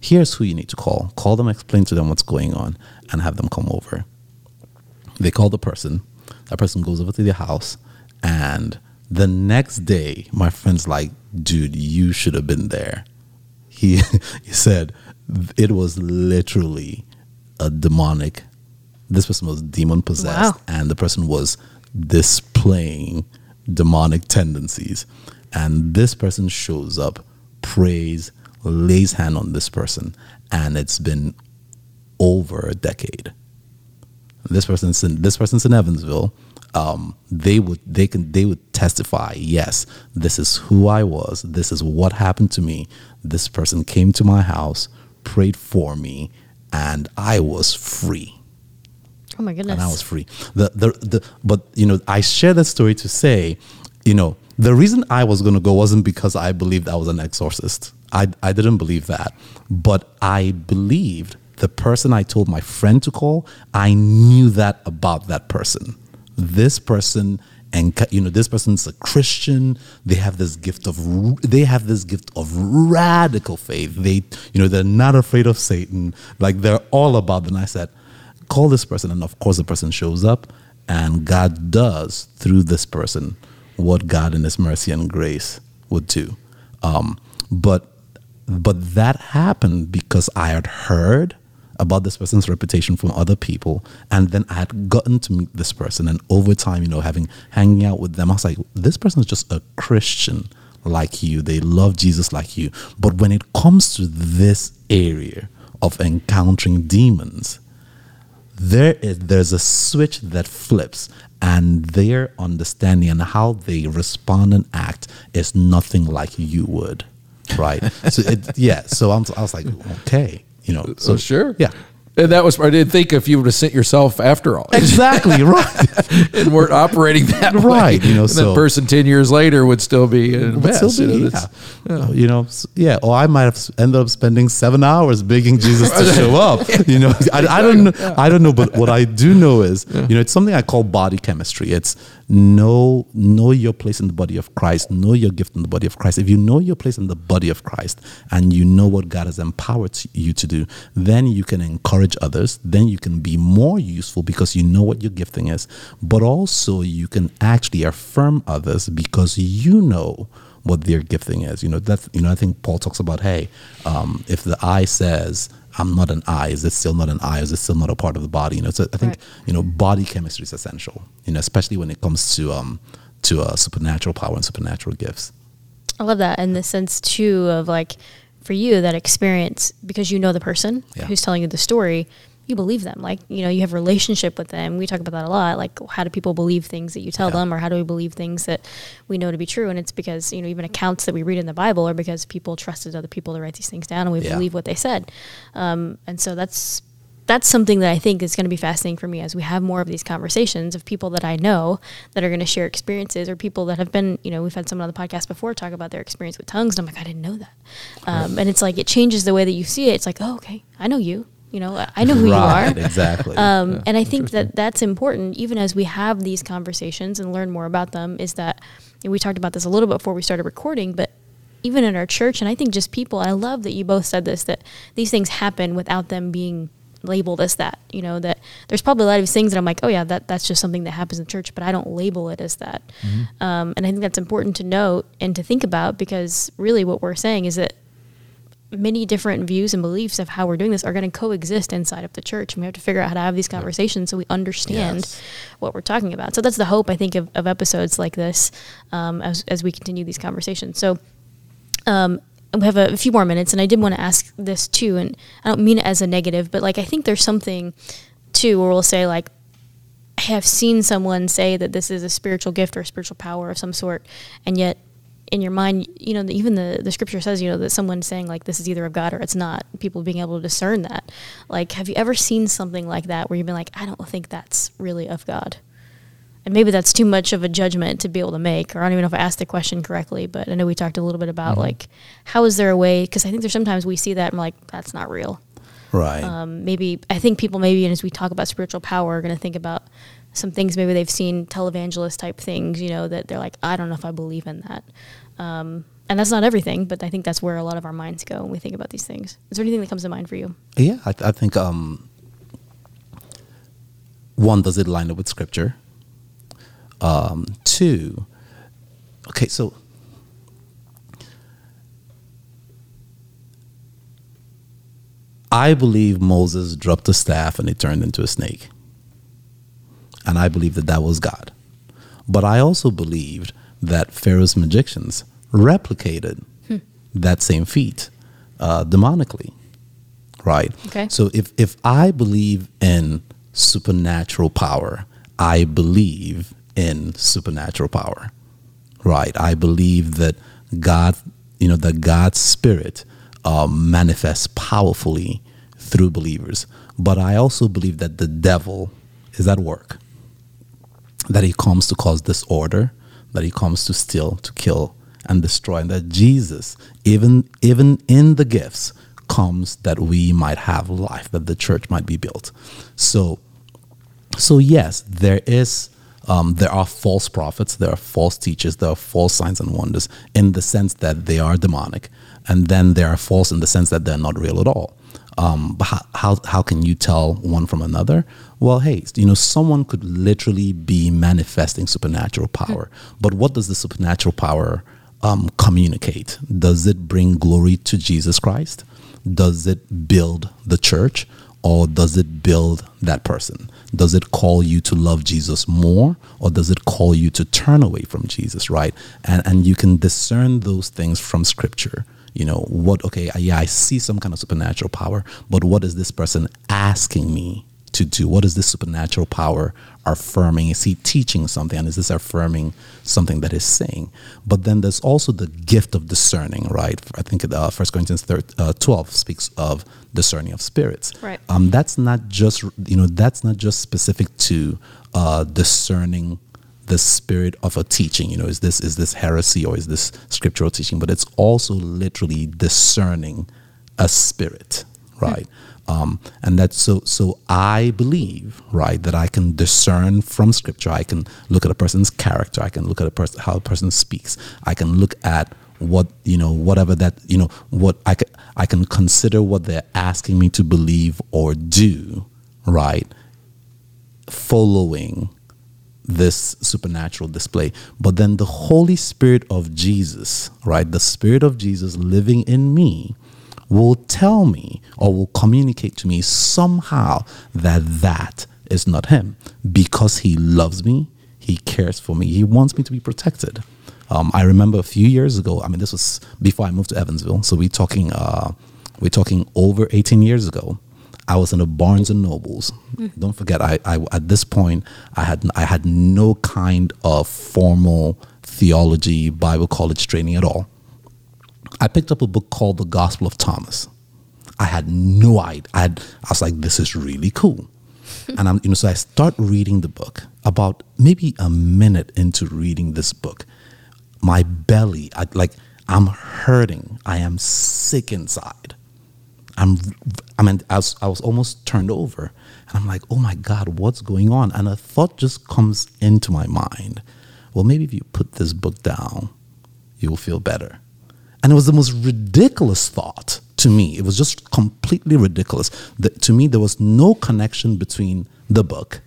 here's who you need to call. Call them, explain to them what's going on, and have them come over. They call the person. That person goes over to their house, and the next day, my friend's like, dude, you should have been there he he said it was literally a demonic this person was demon possessed Wow. and the person was displaying demonic tendencies and this person shows up prays lays hand on this person and it's been over a decade this person's in this person's in Evansville. Um, they would they can they would testify. Yes, this is who I was. This is what happened to me. This person came to my house, prayed for me, and I was free. Oh my goodness. And I was free. The, the the but you know I share that story to say, you know, the reason I was going to go wasn't because I believed I was an exorcist. I I didn't believe that, but I believed the person I told my friend to call. I knew that about that person. This person and you know this person's a Christian. They have this gift of they have this gift of radical faith. They you know they're not afraid of Satan. Like they're all about. And I said, call this person, and of course the person shows up, and God does through this person what God in His mercy and grace would do. Um, but but that happened because I had heard about this person's reputation from other people, and then I had gotten to meet this person, and over time, you know, having hanging out with them, I was like, this person is just a Christian like you. They love Jesus like you. But when it comes to this area of encountering demons, there is there's a switch that flips and their understanding and how they respond and act is nothing like you would right? so it, yeah, so I'm, I was like, okay, you know, uh, so So sure. yeah. And that was I didn't think if you would have sent yourself after all. Exactly right. and weren't operating that way. Right, you know, and so- that person ten years later would still be in Would still you know, yeah. You know, yeah. Or I might have ended up spending seven hours begging Jesus to show up. You know, I, I don't know. I don't know. But what I do know is, you know, it's something I call body chemistry. It's know know your place in the body of Christ. Know your gift in the body of Christ. If you know your place in the body of Christ and you know what God has empowered you to do, then you can encourage others. Then you can be more useful because you know what your gifting is. But also you can actually affirm others because you know what their gifting is. You know, that's you know, I think Paul talks about, hey, um, if the eye says I'm not an eye, is it still not an eye? Is it still not a part of the body? You know, so I think Right. you know, body chemistry is essential. You know, especially when it comes to um to uh, supernatural power and supernatural gifts. I love that in the sense too of like for you that experience because you know the person Yeah. who's telling you the story, you believe them. Like you know you have a relationship with them. We talk about that a lot. Like how do people believe things that you tell Yeah. them, or how do we believe things that we know to be true? And it's because you know even accounts that we read in the Bible are because people trusted other people to write these things down, and we Yeah. believe what they said. Um, and so that's that's something that I think is going to be fascinating for me as we have more of these conversations of people that I know that are going to share experiences or people that have been, you know, we've had someone on the podcast before talk about their experience with tongues. And I'm like, I didn't know that. Um, and it's like, it changes the way that you see it. It's like, oh, okay, I know you, you know, I know who right, you are. Exactly. Um, and I think that that's important, even as we have these conversations and learn more about them. Is that and we talked about this a little bit before we started recording, but even in our church, and I think just people, I love that you both said this that these things happen without them being labeled as that. You know that there's probably a lot of things that I'm like, oh yeah, that that's just something that happens in church, but I don't label it as that. Um, and I think that's important to note and to think about because really what we're saying is that many different views and beliefs of how we're doing this are going to coexist inside of the church. And we have to figure out how to have these conversations so we understand Yes. what we're talking about. So that's the hope, I think, of, of episodes like this um, as, as we continue these conversations. So um, we have a, a few more minutes, and I did want to ask this too. And I don't mean it as a negative, but like I think there's something too where we'll say, like, I have seen someone say that this is a spiritual gift or a spiritual power of some sort, and yet in your mind, you know, even the, the scripture says, you know, that someone's saying like this is either of God or it's not. People being able to discern that. Like, have you ever seen something like that where you've been like, I don't think that's really of God? And maybe that's too much of a judgment to be able to make, or I don't even know if I asked the question correctly, but I know we talked a little bit about like, how is there a way? Because I think there's sometimes we see that and we're like, that's not real right. um, maybe I think people maybe and as we talk about spiritual power are going to think about some things maybe they've seen televangelist type things you know that they're like I don't know if I believe in that. Um, and that's not everything but I think that's where a lot of our minds go when we think about these things. Is there anything that comes to mind for you? Yeah, I, I think um, one does it line up with scripture. Um, two, okay, so I believe Moses dropped a staff and it turned into a snake, and I believe that that was God. But I also believed that Pharaoh's magicians replicated that same feat uh, demonically right? Okay. So if if I believe in supernatural power, I believe in supernatural power, right? I believe that God, you know, that God's spirit um, manifests powerfully through believers. But I also believe that the devil is at work, that he comes to cause disorder, that he comes to steal, to kill, and destroy, and that Jesus, even even in the gifts, comes that we might have life, that the church might be built. So, so yes, there is. Um, there are false prophets, there are false teachers, there are false signs and wonders in the sense that they are demonic, and then they are false in the sense that they're not real at all. Um, but how, how, how can you tell one from another? Well, hey, you know, someone could literally be manifesting supernatural power, but what does the supernatural power um, communicate? Does it bring glory to Jesus Christ? Does it build the church? Or does it build that person? Does it call you to love Jesus more? Or does it call you to turn away from Jesus, right? And, and you can discern those things from scripture. You know, what, okay, yeah, I see some kind of supernatural power, but what is this person asking me to do? What is this supernatural power affirming? Is he teaching something? And is this affirming something that he's saying? But then there's also the gift of discerning, right? I think uh, 1 Corinthians 13, uh, 12 speaks of discerning of spirits. Right. Um, that's not just, you know, that's not just specific to uh, discerning the spirit of a teaching. You know, is this is this heresy or is this scriptural teaching? But it's also literally discerning a spirit, right? Um, and that's so so I believe, right, that I can discern from scripture. I can look at a person's character. I can look at a person how a person speaks. I can look at what you know whatever that you know what I can I can consider what they're asking me to believe or do, right? Following this supernatural display. But then the Holy Spirit of Jesus, right? The Spirit of Jesus living in me will tell me or will communicate to me somehow that that is not him because he loves me, he cares for me, he wants me to be protected. Um, I remember a few years ago. I mean, this was before I moved to Evansville, so we're talking uh, we're talking over 18 years ago. I was in a Barnes and Nobles. Mm. Don't forget, I, I at this point I had I had no kind of formal theology Bible college training at all. I picked up a book called The Gospel of Thomas. I had no idea. I, had, I was like, this is really cool. and I'm, you know, so I start reading the book. About maybe a minute into reading this book, my belly, I, like, I'm hurting. I am sick inside. I'm, I mean, I was, I was almost turned over. And I'm like, oh my God, what's going on? And a thought just comes into my mind. Well, maybe if you put this book down, you'll feel better. And it was the most ridiculous thought to me. It was just completely ridiculous. The, to me, there was no connection between the book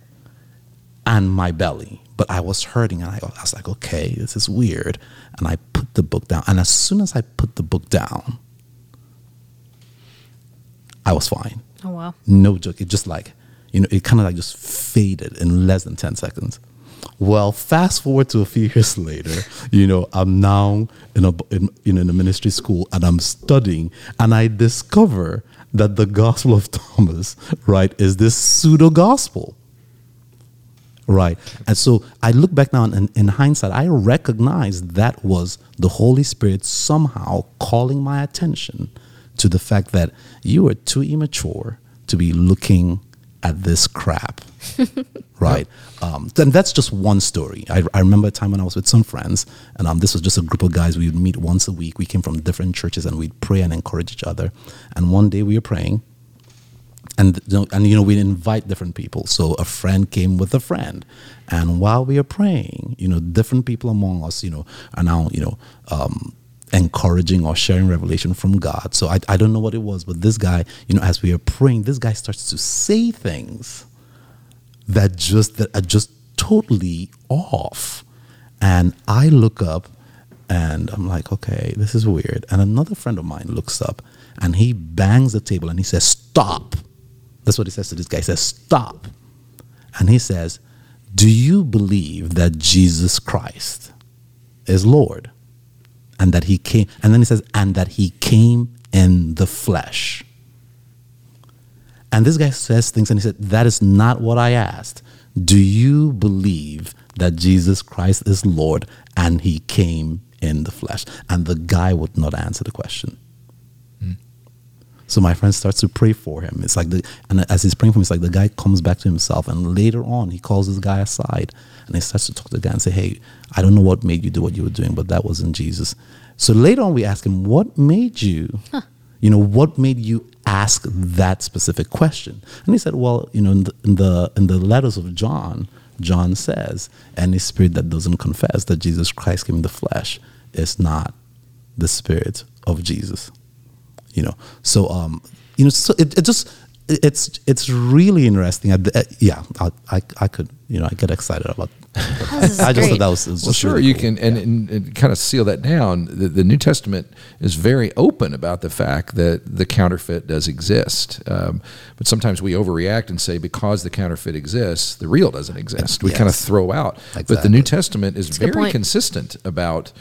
and my belly. But I was hurting and I, I was like, okay, this is weird. And I put the book down. And as soon as I put the book down, I was fine. Oh, wow. No joke. It just like, you know, it kind of like just faded in less than 10 seconds. Well, fast forward to a few years later, you know, I'm now in a in, in a ministry school and I'm studying, and I discover that the Gospel of Thomas, right, is this pseudo gospel. Right. And so I look back now and in hindsight, I recognize that was the Holy Spirit somehow calling my attention to the fact that you are too immature to be looking at this crap. right. Um, and that's just one story. I, I, remember a time when I was with some friends, and um, this was just a group of guys. We would meet once a week. We came from different churches, and we'd pray and encourage each other. And one day we were praying, and you know, and you know, we'd invite different people. So a friend came with a friend, and while we are praying, you know, different people among us, you know, are now, you know, um, encouraging or sharing revelation from God. So I, I don't know what it was, but this guy, you know, as we are praying, this guy starts to say things that just that are just totally off. And I look up and I'm like, okay, this is weird. And another friend of mine looks up and he bangs the table and he says, Stop. That's what he says to this guy. He says, Stop. And he says, Do you believe that Jesus Christ is Lord? And that he came, and then he says, and that he came in the flesh. And this guy says things and he said, That is not what I asked. Do you believe that Jesus Christ is Lord and he came in the flesh? And the guy would not answer the question. So my friend starts to pray for him. It's like the and as he's praying for him, it's like the guy comes back to himself. And later on, he calls this guy aside and he starts to talk to the guy and say, "Hey, I don't know what made you do what you were doing, but that wasn't Jesus." So later on, we ask him, "What made you?" Huh you know, what made you ask that specific question? And he said, well, you know, in the, in the, in the letters of John, John says, any spirit that doesn't confess that Jesus Christ came in the flesh is not the spirit of Jesus. You know, so um, you know, so it, it just it's it's really interesting. I, yeah, I, I, I could you know, I get excited about. This is I just great. thought that was, it was Well, just sure, really you cool. can, and, Yeah. and, and kind of seal that down. The, the New Testament is very open about the fact that the counterfeit does exist. Um, but sometimes we overreact and say because the counterfeit exists, the real doesn't exist. We kind of throw out. But the New Testament is a good very consistent about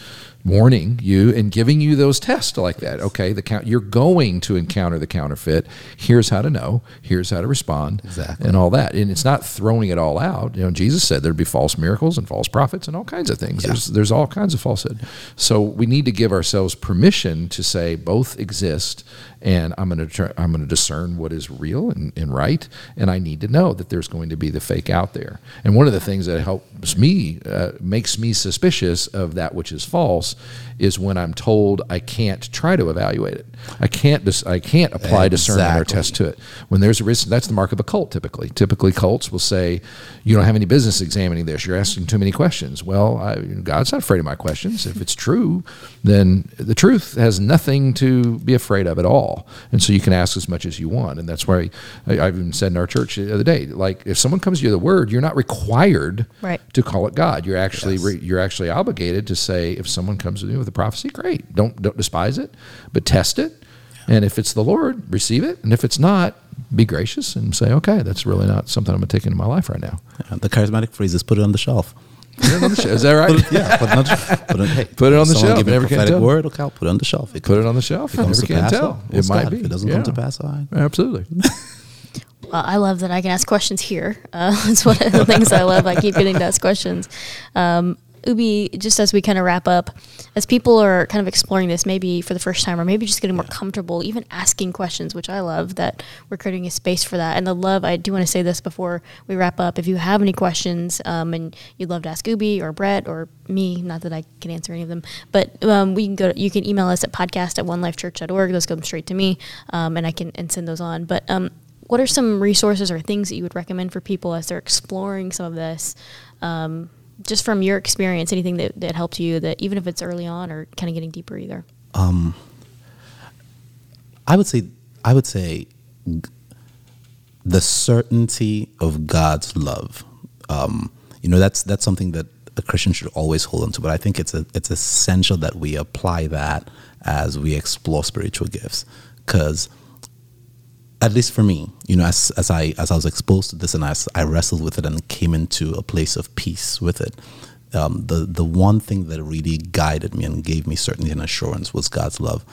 warning you and giving you those tests like that. Okay, the count, you're going to encounter the counterfeit. Here's how to know. Here's how to respond. Exactly. And all that. And it's not throwing it all out. You know, Jesus said there'd be false miracles and false prophets and all kinds of things. Yeah. There's there's all kinds of falsehood. So we need to give ourselves permission to say both exist and I'm going to I'm going to discern what is real and, and right and I need to know that there's going to be the fake out there. And one of the things that helps me uh, makes me suspicious of that which is false is when I'm told I can't try to evaluate it. I can't dis- I can't apply discernment or test to it. When there's a risk, that's the mark of a cult typically. Typically, cults will say, You don't have any business examining this. You're asking too many questions. Well, I, God's not afraid of my questions. If it's true, then the truth has nothing to be afraid of at all. And so you can ask as much as you want. And that's why I, I've even said in our church the other day, like, if someone comes to you with a word, you're not required Right. to call it God. You're actually Yes. re, you're actually obligated to say if someone comes to you with a prophecy, great. Don't don't despise it, but test it. And if it's the Lord, receive it. And if it's not, be gracious and say, okay, that's really not something I'm going to take into my life right now. Yeah, the charismatic phrase is put it on the shelf. Put it on the shelf. Is that right? Put it, yeah, put it on, put it, hey, Put it on the shelf, Give me a never can prophetic tell. word. Okay, I'll put it on the shelf. It Put it on the shelf. It comes Never to can pass, tell. well, It might God. be. If it doesn't come to pass, all right. Absolutely. Well, I love that I can ask questions here. Uh, that's one of the things I love. I keep getting to ask questions. Um, Ubi, just as we kind of wrap up, as people are kind of exploring this, maybe for the first time, or maybe just getting more comfortable, even asking questions, which I love that we're creating a space for that. And the love, I do want to say this before we wrap up. If you have any questions um, and you'd love to ask Ubi or Brett or me, not that I can answer any of them, but um, we can go. you can email us at podcast at onelifechurch.org. Those come straight to me, um, and I can and send those on. But um, what are some resources or things that you would recommend for people as they're exploring some of this? Um, just from your experience, anything that, that helped you that even if it's early on or kind of getting deeper either. Um, I would say, I would say, the certainty of God's love. Um, you know, that's that's something that a Christian should always hold on to. But I think it's a, it's essential that we apply that as we explore spiritual gifts, because at least for me, you know, as, as I as I was exposed to this and as I wrestled with it and came into a place of peace with it, um, the the one thing that really guided me and gave me certainty and assurance was God's love.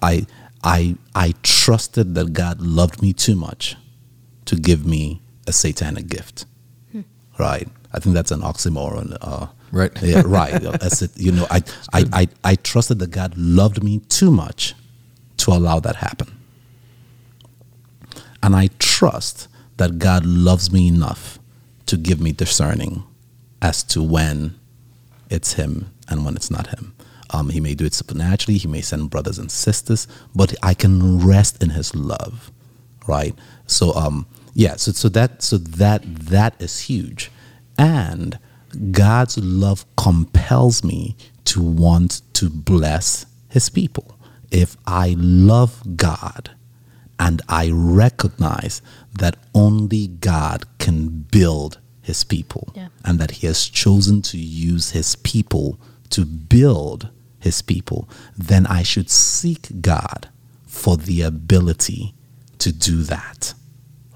I I I trusted that God loved me too much to give me a satanic gift. Right. I think that's an oxymoron. Uh, Right. Yeah, right. As it, you know, I, I, I, I trusted that God loved me too much to allow that happen. And I trust that God loves me enough to give me discerning as to when it's Him and when it's not Him. Um, he may do it supernaturally, He may send brothers and sisters, but I can rest in His love, right? So, um, yeah, so, so that so that that is huge, and God's love compels me to want to bless His people. If I love God, and I recognize that only God can build his people Yeah. and that he has chosen to use his people to build his people, then I should seek God for the ability to do that.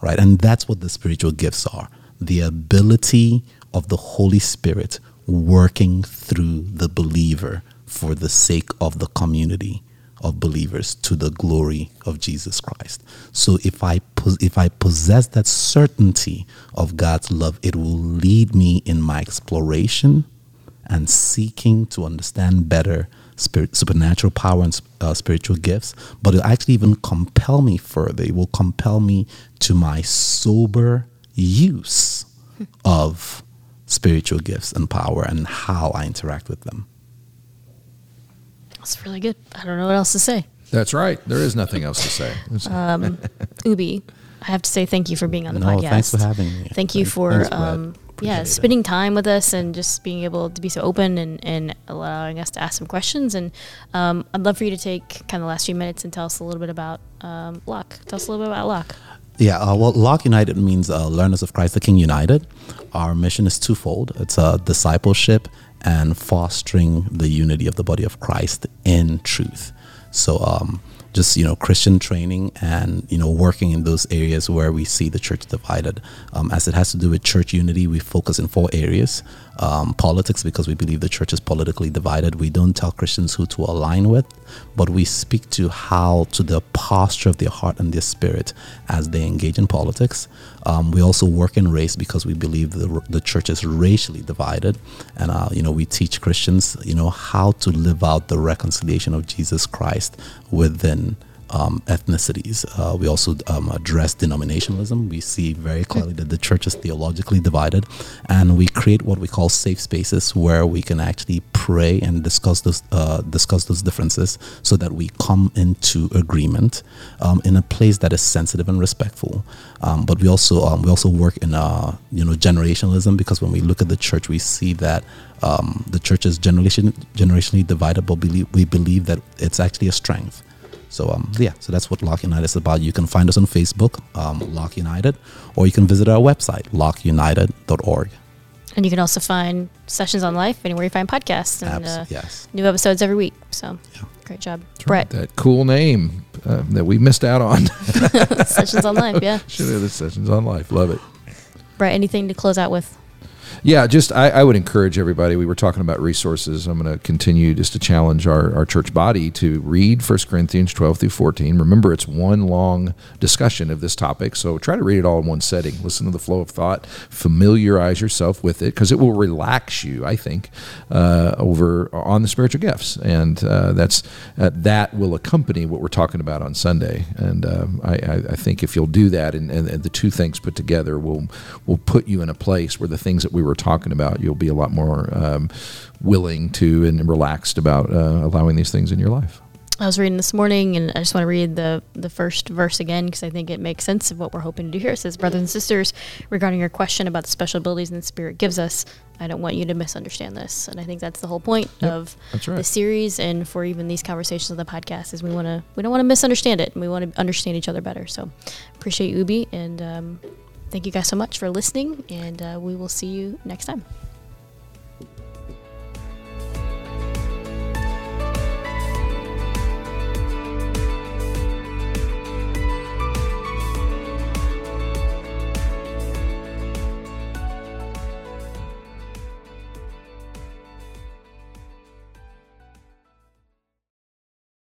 Right? And that's what the spiritual gifts are the ability of the Holy Spirit working through the believer for the sake of the community of believers to the glory of Jesus Christ. So if I if I possess that certainty of God's love, it will lead me in my exploration and seeking to understand better spirit, supernatural power and uh, spiritual gifts, but it'll actually even compel me further. It will compel me to my sober use of spiritual gifts and power and how I interact with them. That's really good. I don't know what else to say. That's right. There is nothing else to say. Um, Ubi, I have to say thank you for being on the No, podcast. thanks for having me. Thank you Thank- for thanks, um, yeah Appreciate it. spending time with us and just being able to be so open and, and allowing us to ask some questions. And um, I'd love for you to take kind of the last few minutes and tell us a little bit about um, Lock. Tell us a little bit about Lock. Yeah, uh, well, Lock United means uh, Learners of Christ the King United. Our mission is twofold it's uh, discipleship and fostering the unity of the body of Christ in truth. So, um, just you know christian training and you know working in those areas where we see the church divided um, as it has to do with church unity we focus in four areas um, politics because we believe the church is politically divided. We don't tell christians who to align with but we speak to how to the posture of their heart and their spirit as they engage in politics. Um, we also work in race because we believe the, the church is racially divided. And uh, you know we teach christians you know how to live out the reconciliation of jesus christ within um, ethnicities. Uh, we also um, address denominationalism. We see very clearly that the church is theologically divided, and we create what we call safe spaces where we can actually pray and discuss those uh, discuss those differences, so that we come into agreement um, in a place that is sensitive and respectful. Um, but we also um, we also work in uh, you know generationalism because when we look at the church, we see that. Um, the church is generation, generationally divided, but we believe that it's actually a strength. So um, yeah, so that's what Lock United is about. You can find us on Facebook, um, Lock United, or you can visit our website, lockunited.org. And you can also find Sessions on Life anywhere you find podcasts and uh, yes. new episodes every week. So yeah. great job, That's Brett. Right. That cool name uh, that we missed out on. sessions on Life, yeah. Should have the Sessions on Life. Love it. Brett, anything to close out with? Yeah, just I, I, would encourage everybody. We were talking about resources. I'm going to continue just to challenge our, our church body to read 1 Corinthians 12 through 14. Remember, it's one long discussion of this topic, so try to read it all in one setting. Listen to the flow of thought, familiarize yourself with it, because it will relax you. I think uh, over on the spiritual gifts, and uh, that's uh, that will accompany what we're talking about on Sunday. And um, I, I, think if you'll do that, and, and, and the two things put together will will put you in a place where the things that we were talking about, you'll be a lot more um, willing to and relaxed about uh, allowing these things in your life. I was reading this morning, and I just want to read the the first verse again because I think it makes sense of what we're hoping to do here. It says, "Brothers and sisters, regarding your question about the special abilities the Spirit gives us, I don't want you to misunderstand this." And I think that's the whole point yep, of right. the series, and for even these conversations on the podcast, is we want to we don't want to misunderstand it, and we want to understand each other better. So, appreciate you, Ubi, and um, thank you guys so much for listening, and uh, we will see you next time.